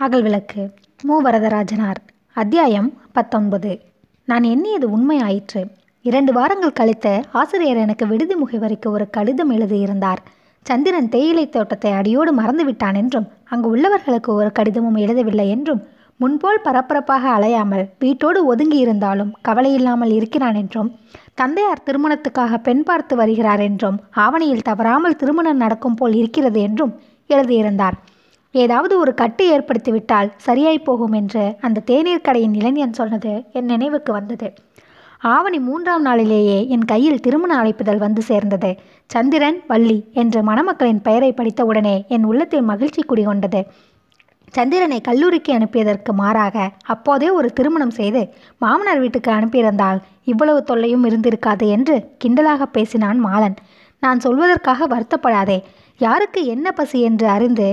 அகல் விளக்கு. மு. வரதராஜனார். அத்தியாயம் பத்தொன்பது. நான் எண்ணியது உண்மை ஆயிற்று இரண்டு வாரங்கள் கழித்த ஆசிரியர் எனக்கு விடுதி முகவரிக்கு ஒரு கடிதம் எழுதியிருந்தார். சந்திரன் தேயிலை தோட்டத்தை அடியோடு மறந்துவிட்டான் என்றும் அங்கு உள்ளவர்களுக்கு ஒரு கடிதமும் எழுதவில்லை என்றும் முன்போல் பரபரப்பாக அலையாமல் வீட்டோடு ஒதுங்கி இருந்தாலும் கவலையில்லாமல் இருக்கிறான் என்றும் தந்தையார் திருமணத்துக்காக பெண் பார்த்து வருகிறார் என்றும் ஆவணியில் தவறாமல் திருமணம் நடக்கும் போல் இருக்கிறது என்றும் எழுதியிருந்தார். ஏதாவது ஒரு கட்டு ஏற்படுத்திவிட்டால் சரியாய் போகும் என்று அந்த தேநீர் கடையின் இளைஞன் சொன்னது என் நினைவுக்கு வந்தது. ஆவணி மூன்றாம் நாளிலேயே என் கையில் திருமண அழைப்புதல் வந்து சேர்ந்தது. சந்திரன் வள்ளி என்ற மணமக்களின் பெயரை படித்தவுடனே என் உள்ளத்தில் மகிழ்ச்சி குடிகொண்டது. சந்திரனை கல்லூரிக்கு அனுப்பியதற்கு மாறாக அப்போதே ஒரு திருமணம் செய்து மாமனார் வீட்டுக்கு அனுப்பியிருந்தால் இவ்வளவு தொல்லையும் இருந்திருக்காது என்று கிண்டலாக பேசினான் மாலன். நான் சொல்வதற்காக வருத்தப்படாதே. யாருக்கு என்ன பசி என்று அறிந்து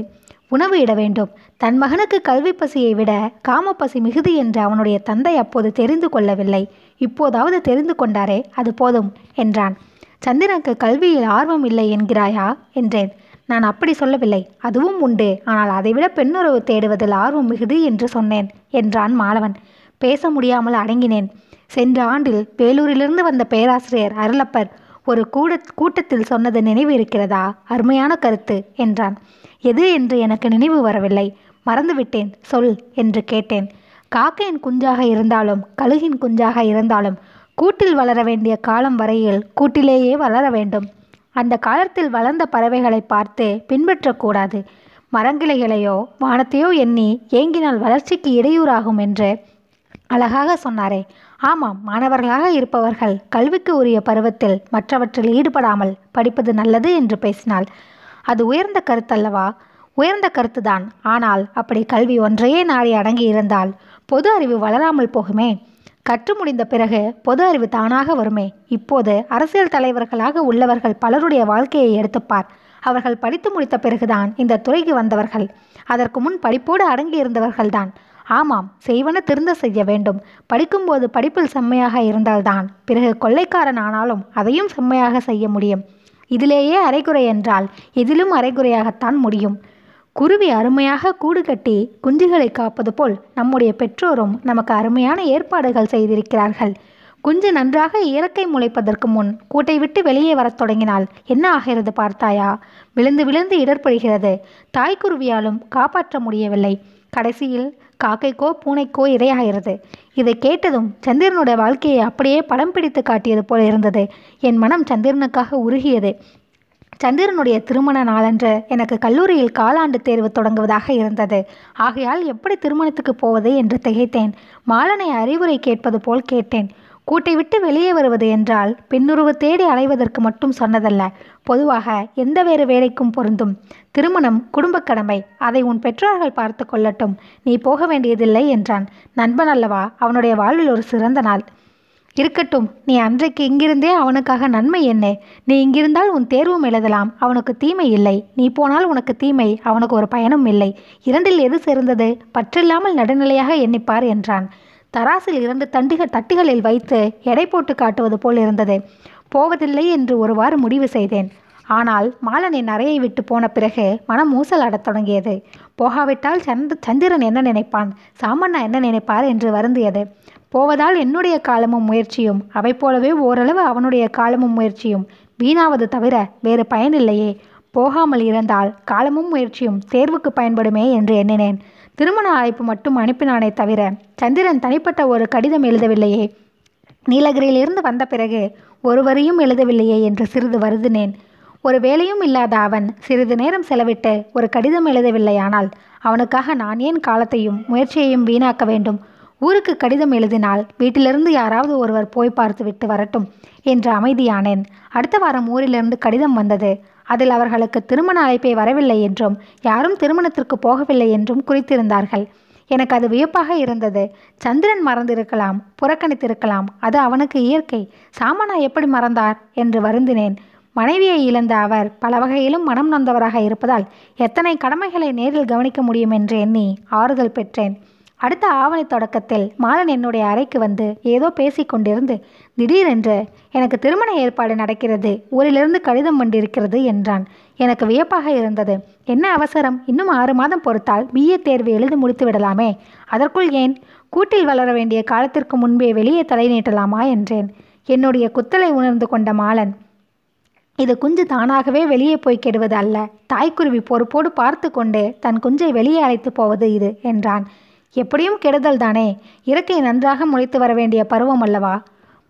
உணவு இட வேண்டும். தன் மகனுக்கு கல்வி பசியை விட காமப்பசி மிகுதி என்று அவனுடைய தந்தை அப்போது தெரிந்து கொள்ளவில்லை. இப்போதாவது தெரிந்து கொண்டாரே அது போதும் என்றான். சந்திரனுக்கு கல்வியில் ஆர்வம் இல்லை என்கிறாயா என்றேன். நான் அப்படி சொல்லவில்லை அதுவும் உண்டு. ஆனால் அதைவிட பெண்ணுறவு தேடுவதில் ஆர்வம் மிகுதி என்று சொன்னேன் என்றான் மாலவன். பேச முடியாமல் அடங்கினேன். சென்ற ஆண்டில் வேலூரிலிருந்து வந்த பேராசிரியர் அருளப்பர் ஒரு கூட கூட்டத்தில் சொன்னது நினைவு இருக்கிறதா? அருமையான கருத்து என்றான். எது என்று எனக்கு நினைவு வரவில்லை. மறந்துவிட்டேன் சொல் என்று கேட்டேன். காக்கையின் குஞ்சாக இருந்தாலும் கழுகின் குஞ்சாக இருந்தாலும் கூட்டில் வளர வேண்டிய காலம் வரையில் கூட்டிலேயே வளர வேண்டும். அந்த காலத்தில் வளர்ந்த பறவைகளை பார்த்து பின்பற்றக்கூடாது. மரங்கிளைகளையோ வானத்தையோ எண்ணி ஏங்கினால் வளர்ச்சிக்கு இடையூறாகும் என்று அழகாக சொன்னாரே. ஆமாம் மாணவர்களாக இருப்பவர்கள் கல்விக்கு உரிய பருவத்தில் மற்றவற்றில் ஈடுபடாமல் படிப்பது நல்லது என்று பேசினாள். அது உயர்ந்த கருத்தல்லவா? உயர்ந்த கருத்துதான். ஆனால் அப்படி கல்வி ஒன்றையே நாடி அடங்கி இருந்தால் பொது அறிவு வளராமல் போகுமே? கற்று முடிந்த பிறகு பொது அறிவு தானாக வருமே? இப்போது அரசியல் தலைவர்களாக உள்ளவர்கள் பலருடைய வாழ்க்கையை எடுத்துப்பார். அவர்கள் படித்து முடித்த பிறகுதான் இந்த துறைக்கு வந்தவர்கள். அதற்கு முன் படிப்போடு அடங்கி இருந்தவர்கள்தான். ஆமாம் செய்வன திருந்த செய்ய வேண்டும். படிக்கும்போது படிப்பில் செம்மையாக இருந்தால்தான். பிறகு கொள்ளைக்காரன் ஆனாலும் அதையும் செம்மையாக செய்ய முடியும். இதிலேயே அரைகுறை என்றால் எதிலும் அரைகுறையாகத்தான் முடியும். குருவி அருமையாக கூடு கட்டி குஞ்சுகளை காப்பது போல் நம்முடைய பெற்றோரும் நமக்கு அருமையான ஏற்பாடுகள் செய்திருக்கிறார்கள். குஞ்சு நன்றாக இறக்கை முளைப்பதற்கு முன் கூட்டை விட்டு வெளியே வரத் தொடங்கினால் என்ன ஆகிறது பார்த்தாயா? விழுந்து விழுந்து இடர்படுகிறது. தாய்க்குருவியாலும் காப்பாற்ற முடியவில்லை. கடைசியில் காக்கைக்கோ பூனைக்கோ இரையாகிறது. இதை கேட்டதும் சந்திரனுடைய வாழ்க்கையை அப்படியே படம் பிடித்து காட்டியது போல இருந்தது. என் மனம் சந்திரனுக்காக உருகியது. சந்திரனுடைய திருமண நாளன்று எனக்கு கல்லூரியில் காலாண்டு தேர்வு தொடங்குவதாக இருந்தது. ஆகையால் எப்படி திருமணத்துக்கு போவது என்று திகைத்தேன். மாலனை அறிவுரை கேட்பது போல் கேட்டேன். கூட்டை விட்டு வெளியே வருவது என்றால் பெண்ணுறவு தேடி அலைவதற்கு மட்டும் சொன்னதல்ல. பொதுவாக எந்த வேறு வேலைக்கும் பொருந்தும். திருமணம் குடும்ப கடமை அதை உன் பெற்றோர்கள் பார்த்து கொள்ளட்டும். நீ போக வேண்டியதில்லை என்றான். நண்பன் அல்லவா அவனுடைய வாழ்வில் ஒரு சிறந்த நாள். இருக்கட்டும் நீ அன்றைக்கு இங்கிருந்தே அவனுக்காக நன்மை என்ன? நீ இங்கிருந்தால் உன் தேர்வும் எழுதலாம். அவனுக்கு தீமை இல்லை. நீ போனால் உனக்கு தீமை. அவனுக்கு ஒரு பயனும் இல்லை. இரண்டில் எது சிறந்தது? பற்றில்லாமல் நடுநிலையாக எண்ணிப்பார் என்றான். தராசில் இரண்டு தண்டுகள் தட்டுகளில் வைத்து எடை போட்டு காட்டுவது போல் இருந்தது. போவதில்லை என்று ஒருவாறு முடிவு செய்தேன். ஆனால் மாலனின் அறையை விட்டு போன பிறகு மனம் ஊசலாடத் தொடங்கியது. போகாவிட்டால் சந்த சந்திரன் என்ன நினைப்பான்? சாமண்ணா என்ன நினைப்பார் என்று வருந்தியது. போவதால் என்னுடைய காலமும் முயற்சியும் அவை போலவே ஓரளவு அவனுடைய காலமும் முயற்சியும். வீணாவது தவிர வேறு பயனில்லையே. போகாமல் இருந்தால் காலமும் முயற்சியும் தேர்வுக்கு பயன்படுமே என்று எண்ணினேன். திருமண அழைப்பு மட்டும் அனுப்பினானே தவிர சந்திரன் தனிப்பட்ட ஒரு கடிதம் எழுதவில்லையே. நீலகிரியிலிருந்து வந்த பிறகு ஒருவரையும் எழுதவில்லையே என்று சிறிது வருதினேன் ஒரு வேலையும் இல்லாத அவன் சிறிது நேரம் செலவிட்டு ஒரு கடிதம் எழுதவில்லையானால் அவனுக்காக நான் ஏன் காலத்தையும் முயற்சியையும் வீணாக்க வேண்டும்? ஊருக்கு கடிதம் எழுதினால் வீட்டிலிருந்து யாராவது ஒருவர் போய் பார்த்துவிட்டு வரட்டும் என்று அமைதியானேன். அடுத்த வாரம் ஊரிலிருந்து கடிதம் வந்தது. அதில் அவர்களுக்கு திருமண அழைப்பை வரவில்லை என்றும் யாரும் திருமணத்திற்கு போகவில்லை என்றும் குறித்திருந்தார்கள். எனக்கு அது வியப்பாக இருந்தது. சந்திரன் மறந்திருக்கலாம் புறக்கணித்திருக்கலாம். அது அவனுக்கு இயற்கை. சாமனா எப்படி மறந்தார் என்று வருந்தினேன். மனைவியை இழந்த அவர் பல வகையிலும் மனம் நொந்தவராக இருப்பதால் எத்தனை கடமைகளை நேரில் கவனிக்க முடியும் என்று எண்ணி ஆறுதல் பெற்றேன். அடுத்த ஆவணி தொடக்கத்தில் மாலன் என்னுடைய அறைக்கு வந்து ஏதோ பேசி கொண்டிருந்து திடீரென்று எனக்கு திருமண ஏற்பாடு நடக்கிறது ஊரிலிருந்து கடிதம் வந்திருக்கிறது என்றான். எனக்கு வியப்பாக இருந்தது. என்ன அவசரம்? இன்னும் ஆறு மாதம் பொறுத்தால் பிஏ தேர்வு எழுதி முடித்து விடலாமே. அதற்குள் ஏன்? கூட்டில் வளர வேண்டிய காலத்திற்கு முன்பே வெளியே தலை நீட்டலாமா? என்றேன். என்னுடைய குத்தலை உணர்ந்து கொண்ட மாலன் இது குஞ்சு தானாகவே வெளியே போய் கெடுவது அல்ல. தாய்க்குருவி பொறுப்போடு பார்த்து கொண்டு தன் குஞ்சை வெளியே அழைத்து போவது இது என்றான். எப்படியும் கெடுதல் தானே இறக்கை நன்றாக முளைத்து வர வேண்டிய பருவம் அல்லவா?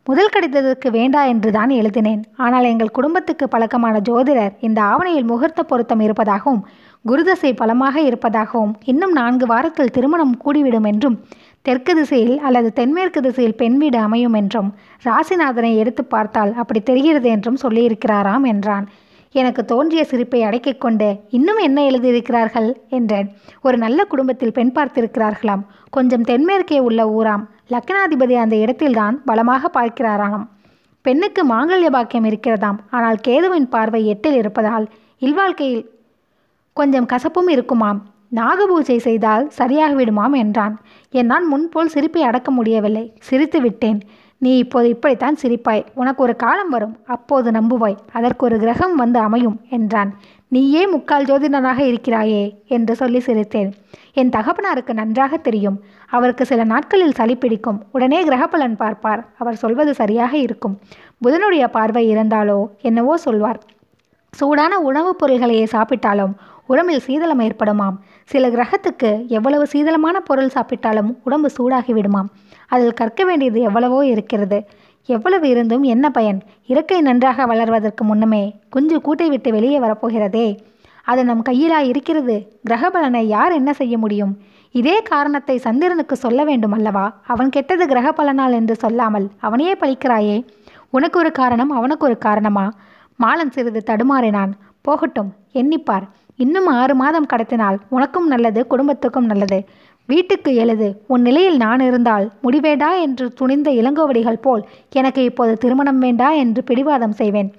முதல் கடிதத்துக்கு வேண்டா என்று தான் எழுதினேன். ஆனால் எங்கள் குடும்பத்துக்கு பழக்கமான ஜோதிடர் இந்த ஆவணையில் முகூர்த்த பொருத்தம் இருப்பதாகவும் குருதசை பலமாக இருப்பதாகவும் இன்னும் நான்கு வாரத்தில் திருமணம் கூடிவிடும் என்றும் தெற்கு திசையில் அல்லது தென்மேற்கு திசையில் பெண் வீடு அமையும் என்றும் ராசிநாதனை எடுத்து பார்த்தால் அப்படி தெரிகிறது என்றும் சொல்லியிருக்கிறாராம் என்றான். எனக்கு தோன்றிய சிரிப்பை அடக்கிக் கொண்டு இன்னும் என்ன எழுதியிருக்கிறார்கள் என்றேன். ஒரு நல்ல குடும்பத்தில் பெண் பார்த்திருக்கிறார்களாம். கொஞ்சம் தென்மேற்கே உள்ள ஊராம். லக்னாதிபதி அந்த இடத்தில்தான் பலமாக பார்க்கிறாராம். பெண்ணுக்கு மாங்கல்ய பாக்கியம் இருக்கிறதாம். ஆனால் கேதுவின் பார்வை எட்டில் இருப்பதால் இல்வாழ்க்கையில் கொஞ்சம் கசப்பும் இருக்குமாம். நாகபூஜை செய்தால் சரியாகிவிடுமாம் என்றான். என்னால் முன்போல் சிரிப்பை அடக்க முடியவில்லை. சிரித்து விட்டேன். நீ இப்போது இப்படித்தான் சிரிப்பாய். உனக்கு ஒரு காலம் வரும். அப்போது நம்புவாய். அதற்கு ஒரு கிரகம் வந்து அமையும் என்றான். நீயே முக்கால் ஜோதிடனாக இருக்கிறாயே என்று சொல்லி சிரித்தேன். என் தகப்பனாருக்கு நன்றாக தெரியும். அவருக்கு சில நாட்களில் சளி பிடிக்கும். உடனே கிரகபலன் பார்ப்பார். அவர் சொல்வது சரியாக இருக்கும். புதனுடைய பார்வை இருந்தாலோ என்னவோ சொல்வார். சூடான உணவுப் பொருள்களையே சாப்பிட்டாலும் உடம்பில் சீதளம் ஏற்படுமாம். சில கிரகத்துக்கு எவ்வளவு சீதளமான பொருள் சாப்பிட்டாலும் உடம்பு சூடாகி விடுமாம் அதில் கற்க வேண்டியது எவ்வளவோ இருக்கிறது. எவ்வளவு இருந்தும் என்ன பயன்? இறக்கை நன்றாக வளர்வதற்கு முன்னமே குஞ்சு கூட்டை விட்டு வெளியே வரப்போகிறதே. அது நம் கையிலா இருக்கிறது. கிரகபலனை யார் என்ன செய்ய முடியும்? இதே காரணத்தை சந்திரனுக்கு சொல்ல வேண்டும் அல்லவா? அவன் கெட்டது கிரகபலனால் என்று சொல்லாமல் அவனையே பழிக்கிறாயே. உனக்கு ஒரு காரணம் அவனுக்கு ஒரு காரணமா? மாலன் சிறிது தடுமாறினான். போகட்டும் எண்ணிப்பார். இன்னும் ஆறு மாதம் கடத்தினால் உனக்கும் நல்லது குடும்பத்துக்கும் நல்லது. வீட்டுக்கு எழுது. உன் நிலையில் நான் இருந்தால் முடிவேண்டா என்று துணிந்த இளங்கோவடிகள் போல் எனக்கு இப்போது திருமணம் வேண்டா என்று பிடிவாதம் செய்வேன்.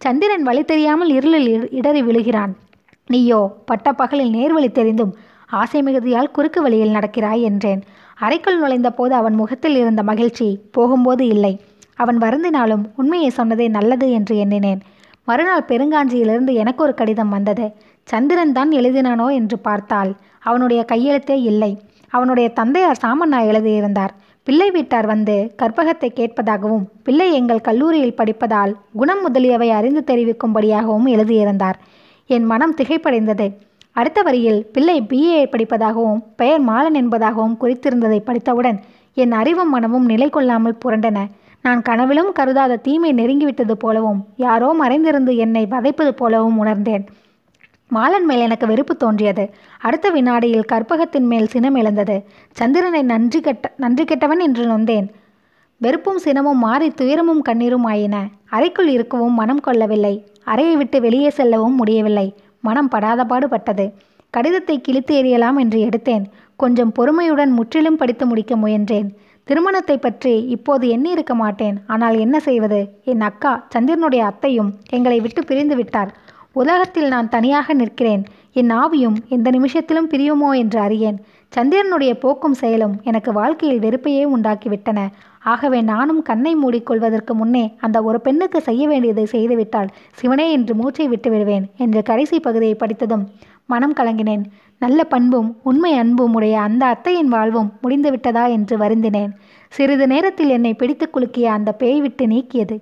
சந்திரன் வழி தெரியாமல் இருளில் இடறி விழுகிறான். நீயோ பட்ட பகலில் நேர்வழி தெரிந்தும் ஆசை மிகுதியால் குறுக்கு வழியில் நடக்கிறாய் என்றேன். அறைக்குள் நுழைந்த போது அவன் முகத்தில் இருந்த மகிழ்ச்சி போகும்போது இல்லை. அவன் வருந்தினாலும் உண்மையை சொன்னதே நல்லது என்று எண்ணினேன். மறுநாள் பெருங்காஞ்சியிலிருந்து எனக்கு ஒரு கடிதம் வந்தது. சந்திரன் தான் எழுதினானோ என்று பார்த்தால் அவனுடைய கையெழுத்தே இல்லை. அவனுடைய தந்தையார் சாமண்ணா எழுதியிருந்தார். பிள்ளை வீட்டார் வந்து கற்பகத்தை கேட்பதாகவும் பிள்ளை எங்கள் கல்லூரியில் படிப்பதால் குணம் முதலியவை அறிந்து தெரிவிக்கும்படியாகவும் எழுதியிருந்தார். என் மனம் திகைப்படைந்தது. அடுத்த வரியில் பிள்ளை பிஏ படிப்பதாகவும் பெயர் மாலன் என்பதாகவும் குறித்திருந்ததை படித்தவுடன் என் அறிவும் மனமும் நிலை கொள்ளாமல் புரண்டன. நான் கனவிலும் கருதாத தீமை நெருங்கிவிட்டது போலவும் யாரோ மறைந்திருந்து என்னை வதைப்பது போலவும் உணர்ந்தேன். மாலன் மேல் எனக்கு வெறுப்பு தோன்றியது. அடுத்த வினாடியில் கற்பகத்தின் மேல் சினம் எழுந்தது. சந்திரனை நன்றி கெட்ட நன்றி கெட்டவன் என்று நொந்தேன். வெறுப்பும் சினமும் மாறி துயரமும் கண்ணீரும் ஆயின. அறைக்குள் இருக்கவும் மனம் கொள்ளவில்லை. அறையை விட்டு வெளியே செல்லவும் முடியவில்லை. மனம் படாத பாடுபட்டது. கடிதத்தை கிழித்து எறியலாம் என்று எடுத்தேன். கொஞ்சம் பொறுமையுடன் முற்றிலும் படித்து முடிக்க முயன்றேன். திருமணத்தை பற்றி இப்போது எண்ணி இருக்க மாட்டேன். ஆனால் என்ன செய்வது? என் அக்கா சந்திரனுடைய அத்தையும் எங்களை விட்டு பிரிந்து விட்டார். உலகத்தில் நான் தனியாக நிற்கிறேன். என் ஆவியும் எந்த நிமிஷத்திலும் பிரியுமோ என்று அறியேன். சந்திரனுடைய போக்கும் செயலும் எனக்கு வாழ்க்கையில் வெறுப்பையே உண்டாக்கிவிட்டன. ஆகவே நானும் கண்ணை மூடிக்கொள்வதற்கு முன்னே அந்த ஒரு பெண்ணுக்கு செய்ய வேண்டியதை செய்துவிட்டால் சிவனே என்று மூச்சை விட்டு விடுவேன் என்று கடைசி பகுதியை படித்ததும் மனம் கலங்கினேன். நல்ல பண்பும் உண்மை அன்பும் உடைய அந்த அத்தையின் வாழ்வும் முடிந்துவிட்டதா என்று வருந்தினேன். சிறிது நேரத்தில் என்னை பிடித்து குலுக்கிய அந்த பேய் விட்டு நீக்கியது.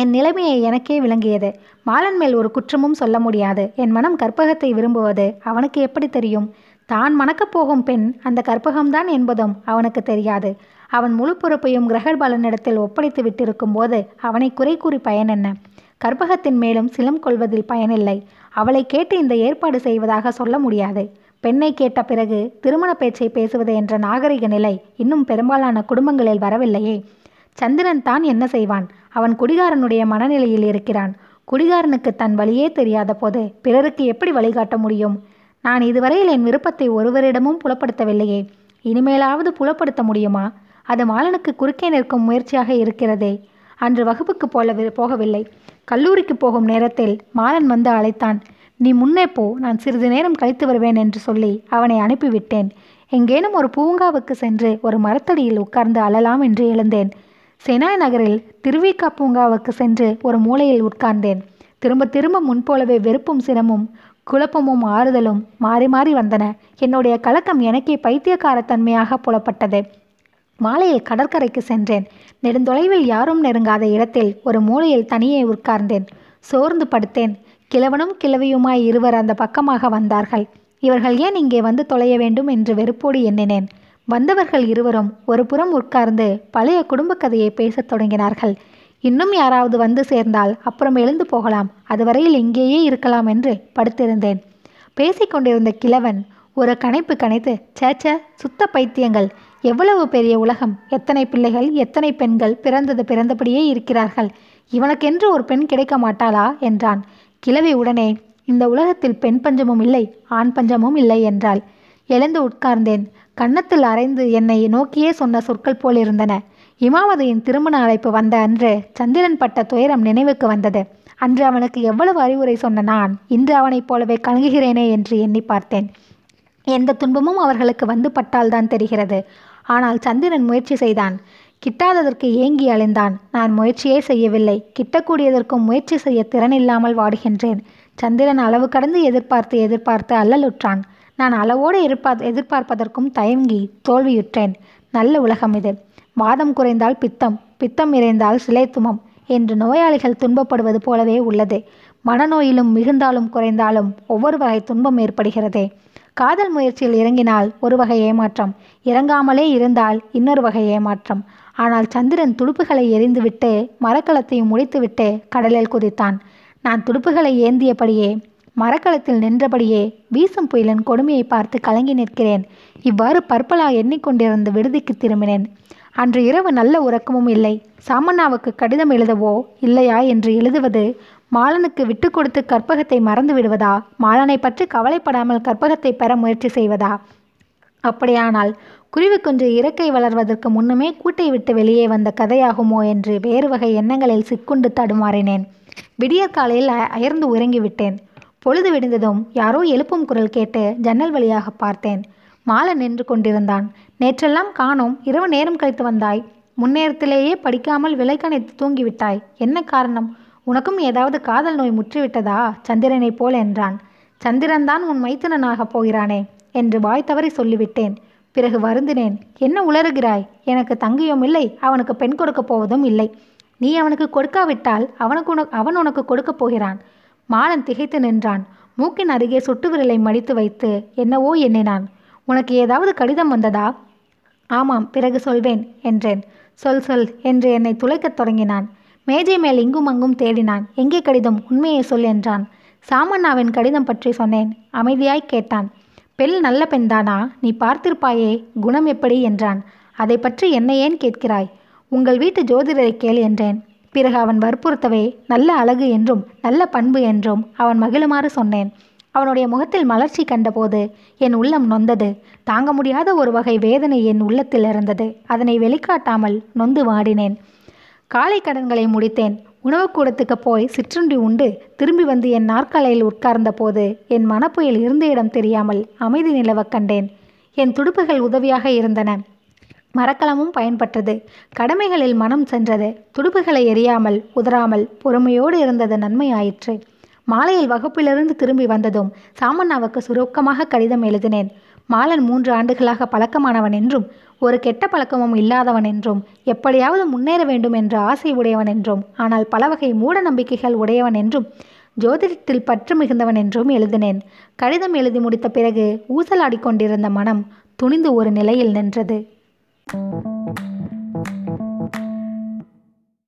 என் நிலைமையை எனக்கே விளங்கியது. மாலன் மேல் ஒரு குற்றமும் சொல்ல முடியாது. என் மனம் கற்பகத்தை விரும்புவது அவனுக்கு எப்படி தெரியும்? தான் மணக்கப் போகும் பெண் அந்த கற்பகம்தான் என்பதும் அவனுக்கு தெரியாது. அவன் முழு பொறுப்பையும் கிரகபலனிடத்தில் ஒப்படைத்து விட்டிருக்கும் போது அவனை குறை கூறி பயன் என்ன? கற்பகத்தின் மேலும் சிலம் கொள்வதில் பயனில்லை அவளை கேட்டு இந்த ஏற்பாடு செய்வதாக சொல்ல முடியாது. பெண்ணை கேட்ட பிறகு திருமண பேச்சை பேசுவது என்ற நாகரிக நிலை இன்னும் பெரும்பாலான குடும்பங்களில் வரவில்லையே. சந்திரன் தான் என்ன செய்வான்? அவன் குடிகாரனுடைய மனநிலையில் இருக்கிறான். குடிகாரனுக்கு தன் வழியே தெரியாத போது பிறருக்கு எப்படி வழிகாட்ட முடியும்? நான் இதுவரையில் என் விருப்பத்தை ஒருவரிடமும் புலப்படுத்தவில்லையே. இனிமேலாவது புலப்படுத்த முடியுமா? அது மாலனுக்கு குறுக்கே நிற்கும் முயற்சியாக இருக்கிறதே. அன்று வகுப்புக்கு போல போகவில்லை. கல்லூரிக்கு போகும் நேரத்தில் மாலன் வந்து அழைத்தான். நீ முன்னே போ. நான் சிறிது நேரம் கழித்து வருவேன் என்று சொல்லி அவனை அனுப்பிவிட்டேன். எங்கேனும் ஒரு பூங்காவுக்கு சென்று ஒரு மரத்தடியில் உட்கார்ந்து அழலாம் என்று எழுந்தேன். செனாய் நகரில் திருவிக்கா பூங்காவுக்கு சென்று ஒரு மூலையில் உட்கார்ந்தேன். திரும்ப திரும்ப முன்போலவே வெறுப்பும் சிரமும் குழப்பமும் ஆறுதலும் மாறி மாறி வந்தன. என்னுடைய கலக்கம் எனக்கே பைத்தியக்காரத்தன்மையாக புலப்பட்டது. மாலையில் கடற்கரைக்கு சென்றேன். நெடுந்தொலைவில் யாரும் நெருங்காத இடத்தில் ஒரு மூலையில் தனியே உட்கார்ந்தேன். சோர்ந்து படுத்தேன். கிழவனும் கிழவியுமாய் இருவர் அந்த பக்கமாக வந்தார்கள். இவர்கள் ஏன் இங்கே வந்து தொலைய வேண்டும் என்று வெறுப்போடு எண்ணினேன். வந்தவர்கள் இருவரும் ஒரு புறம் உட்கார்ந்து பழைய குடும்ப கதையை பேசத் தொடங்கினார்கள். இன்னும் யாராவது வந்து சேர்ந்தால் அப்புறம் எழுந்து போகலாம். அதுவரையில் இங்கேயே இருக்கலாம் என்று படுத்திருந்தேன். பேசிக்கொண்டிருந்த கிழவன் ஒரு கணைப்பு கணைத்து சேச்ச சுத்த பைத்தியங்கள்! எவ்வளவு பெரிய உலகம்! எத்தனை பிள்ளைகள் எத்தனை பெண்கள் பிறந்தது பிறந்தபடியே இருக்கிறார்கள்! இவனுக்கென்று ஒரு பெண் கிடைக்க மாட்டாளா? என்றான். கிழவி உடனே இந்த உலகத்தில் பெண் பஞ்சமும் இல்லை ஆண் பஞ்சமும் இல்லை என்றாள். எழுந்து உட்கார்ந்தேன். கன்னத்தில் அரைந்து என்னை நோக்கியே சொன்ன சொற்கள் போல் இருந்தன. இமாவதியின் திருமண அழைப்பு வந்த அன்று சந்திரன் பட்ட துயரம் நினைவுக்கு வந்தது. அன்று அவனுக்கு எவ்வளவு அறிவுரை சொன்ன நான் இன்று அவனைப் போலவே கலங்குகிறேனே என்று எண்ணி பார்த்தேன். எந்த துன்பமும் அவர்களுக்கு வந்து பட்டால்தான் தெரிகிறது. ஆனால் சந்திரன் முயற்சி செய்தான். கிட்டாததற்கு ஏங்கி அலைந்தான் நான் முயற்சியே செய்யவில்லை. கிட்டக்கூடியதற்கும் முயற்சி செய்ய திறனில்லாமல் வாடுகின்றேன். சந்திரன் அளவு கடந்து எதிர்பார்த்து எதிர்பார்த்து அல்லலுற்றான். நான் அளவோடு எதிர்பார் எதிர்பார்ப்பதற்கும் தயங்கி தோல்வியுற்றேன். நல்ல உலகம் இது. வாதம் குறைந்தால் பித்தம் பித்தம் இறைந்தால் சிலைத்துமம் என்று நோயாளிகள் துன்பப்படுவது போலவே உள்ளது. மனநோயிலும் மிகுந்தாலும் குறைந்தாலும் ஒவ்வொரு வகை துன்பம் ஏற்படுகிறதே. காதல் முயற்சியில் இறங்கினால் ஒரு வகை ஏமாற்றம் இறங்காமலே இருந்தால் இன்னொரு வகை ஏமாற்றம். ஆனால் சந்திரன் துடுப்புகளை எரிந்துவிட்டு மரக்கலத்தையும் முடித்துவிட்டு கடலில் குதித்தான். நான் துடுப்புகளை ஏந்தியபடியே மரக்கலத்தில் நின்றபடியே வீசும் புயலின் கொடுமையை பார்த்து கலங்கி நிற்கிறேன். இவ்வாறு பற்பலாக எண்ணிக்கொண்டிருந்த விடுதிக்கு திரும்பினேன். அன்று இரவு நல்ல உறக்கமும் இல்லை. சாமண்ணாவுக்கு கடிதம் எழுதவோ இல்லையா என்று எழுதுவது மாலனுக்கு விட்டு கொடுத்து கற்பகத்தை மறந்து விடுவதா? மாலனை பற்றி கவலைப்படாமல் கற்பகத்தை பெற முயற்சி செய்வதா? அப்படியானால் குருவி குஞ்சு இறக்கை வளர்வதற்கு முன்னமே கூட்டை விட்டு வெளியே வந்த கதையாகுமோ என்று வேறு வகை எண்ணங்களில் சிக்குண்டு தடுமாறினேன். விடியற்காலையில் அ- அயர்ந்து உறங்கிவிட்டேன். பொழுது விடிந்ததும் யாரோ எழுப்பும் குரல் கேட்டு ஜன்னல் வழியாக பார்த்தேன். மாலை நின்று கொண்டிருந்தான். நேற்றெல்லாம் காணோம் இரவு நேரம் கழித்து வந்தாய். முன்னேரத்திலேயே படிக்காமல் விலைக்கணைத்து தூங்கிவிட்டாய். என்ன காரணம்? உனக்கும் ஏதாவது காதல் நோய் முற்றிவிட்டதா? சந்திரனைப் போல் என்றான். சந்திரன்தான் உன் மைத்துனனாகப் போகிறானே என்று வாய் தவறி சொல்லிவிட்டேன். பிறகு வருந்தினேன். என்ன உளறுகிறாய்? எனக்கு தங்கியும் இல்லை அவனுக்கு பெண் கொடுக்கப் போவதும் இல்லை. நீ அவனுக்கு கொடுக்காவிட்டால் அவனுக்கு உனக்கு அவன் உனக்கு கொடுக்கப் போகிறான். மாலன் திகைத்து நின்றான். மூக்கின் அருகே சுட்டு விரலை மடித்து வைத்து என்னவோ எண்ணினான். உனக்கு ஏதாவது கடிதம் வந்ததா? ஆமாம் பிறகு சொல்வேன் என்றேன். சொல் சொல் என்று என்னை துளைக்கத் தொடங்கினான். மேஜை மேல் இங்கும் அங்கும் தேடினான். எங்கே கடிதம்? உண்மையை சொல் என்றான். சாமண்ணாவின் கடிதம் பற்றி சொன்னேன் அமைதியாய் கேட்டான். பெண் நல்ல பெண்தானா நீ பார்த்திருப்பாயே குணம் எப்படி? என்றான். அதை பற்றி என்னை ஏன் கேட்கிறாய்? உங்கள் வீட்டு ஜோதிடரை கேள் என்றேன். பிறகு அவன் வற்புறுத்தவே நல்ல அழகு என்றும் நல்ல பண்பு என்றும் அவன் மகிழுமாறு சொன்னேன். அவனுடைய முகத்தில் மலர்ச்சி கண்டபோது என் உள்ளம் நொந்தது. தாங்க முடியாத ஒரு வகை வேதனை என் உள்ளத்தில் இருந்தது. அதனை வெளிக்காட்டாமல் நொந்து வாடினேன். காலை கடன்களை முடித்தேன். உணவுக்கூடத்துக்கு போய் சிற்றுண்டி உண்டு திரும்பி வந்து என் நாற்காலையில் உட்கார்ந்த போது என் மனப்புயல் இருந்த இடம் தெரியாமல் அமைதி நிலவக் கண்டேன். என் துடுப்புகள் உதவியாக இருந்தன. மரக்கலமும் பயன்பட்டது. கடமைகளில் மனம் சென்றது. துடுப்புகளை எரியாமல் உதறாமல் பொறுமையோடு இருந்தது நன்மையாயிற்று. மாலையில் வகுப்பிலிருந்து திரும்பி வந்ததும் சாமண்ணாவுக்கு சுருக்கமாக கடிதம் எழுதினேன். மாலன் மூன்று ஆண்டுகளாக பழக்கமானவன் என்றும் ஒரு கெட்ட பழக்கமும் இல்லாதவன் என்றும் எப்படியாவது முன்னேற வேண்டும் என்ற ஆசை உடையவன் என்றும் ஆனால் பலவகை மூட நம்பிக்கைகள் உடையவன் என்றும் ஜோதிடத்தில் பற்று மிகுந்தவன் என்றும் எழுதினேன். கடிதம் எழுதி முடித்த பிறகு ஊசலாடிக் கொண்டிருந்த மனம் துணிந்து ஒரு நிலையில் நின்றது. Thank you.